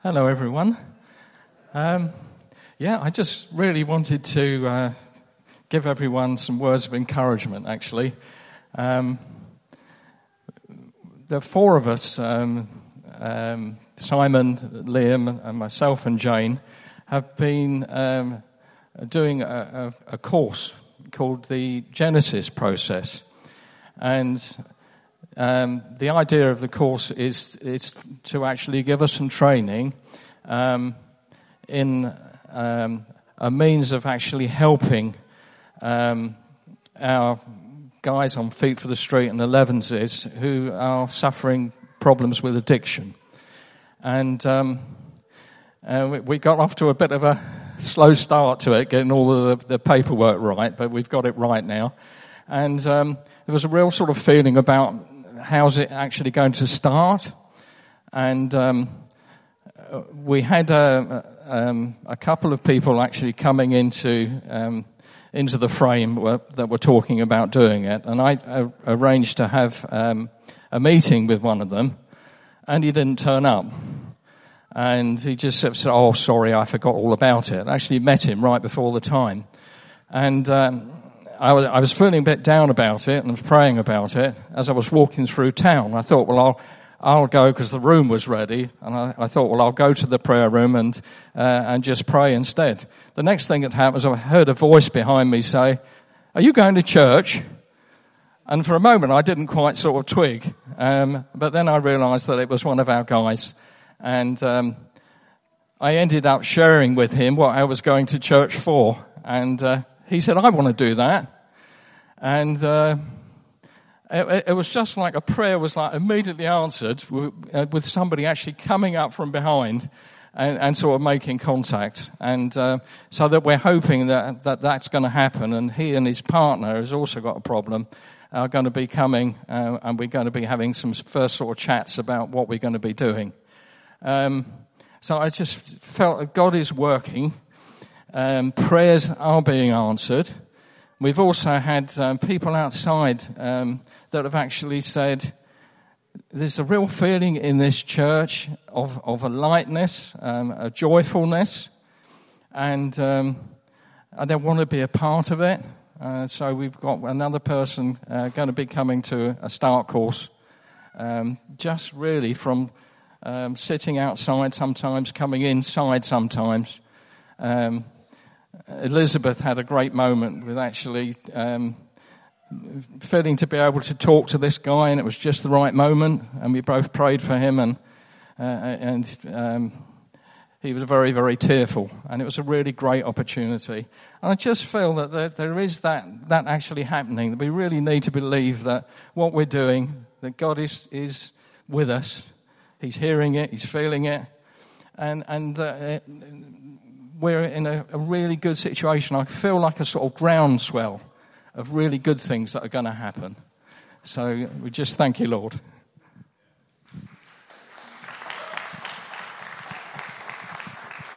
Hello, everyone. Um, yeah, I just really wanted to uh, give everyone some words of encouragement, actually. Um, the four of us, um, um Simon, Liam, and myself and Jane, have been um, doing a, a, a course called the Genesis process. And um, the idea of the course is, to actually give us some training um, in um, a means of actually helping um, our guys on Feet for the Street and the Levenses who are suffering problems with addiction. And um, uh, we got off to a bit of a slow start to it, getting all the, the paperwork right, but we've got it right now. And um, there was a real sort of feeling about how's it actually going to start? And um, we had a, um, a, couple of people actually coming into um, into the frame that were talking about doing it, and I uh, arranged to have um, a meeting with one of them, and he didn't turn up. And he just said, "Oh, sorry, I forgot all about it." I actually met him right before the time, and um, I was, I was feeling a bit down about it and was praying about it as I was walking through town. I thought, well, I'll, I'll go because the room was ready, and I, I, thought, well, I'll go to the prayer room and uh, and just pray instead. The next thing that happened was I heard a voice behind me say, "Are you going to church?" And for a moment, I didn't quite sort of twig, um, but then I realised that it was one of our guys, and um, I ended up sharing with him what I was going to church for, and. Uh, he said, I want to do that. And uh, it, it, was just like a prayer was like immediately answered with, uh, with somebody actually coming up from behind and, and sort of making contact. And uh, so that we're hoping that, that that's going to happen. And he and his partner has also got a problem are going to be coming uh, and we're going to be having some first sort of chats about what we're going to be doing. Um, so I just felt that God is working um, prayers are being answered. We've also had um, people outside um, that have actually said, there's a real feeling in this church of, of a lightness, um, a joyfulness, and um, they want to be a part of it. Uh, so we've got another person uh, going to be coming to a start course, um, just really from um, sitting outside sometimes, coming inside sometimes, um, Elizabeth had a great moment with actually um, feeling to be able to talk to this guy, and it was just the right moment. And we both prayed for him, and uh, and um, he was very, very tearful, and it was a really great opportunity. And I just feel that there, there is that that actually happening. That we really need to believe that what we're doing, that God is is with us. He's hearing it, he's feeling it, and and uh, we're in a, a really good situation. I feel like a sort of groundswell of really good things that are going to happen. So we just thank you, Lord.